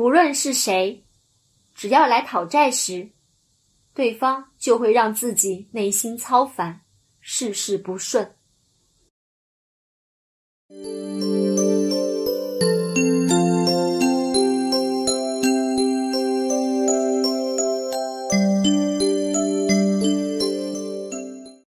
无论是谁只要来讨债时对方就会让自己内心操烦事事不顺。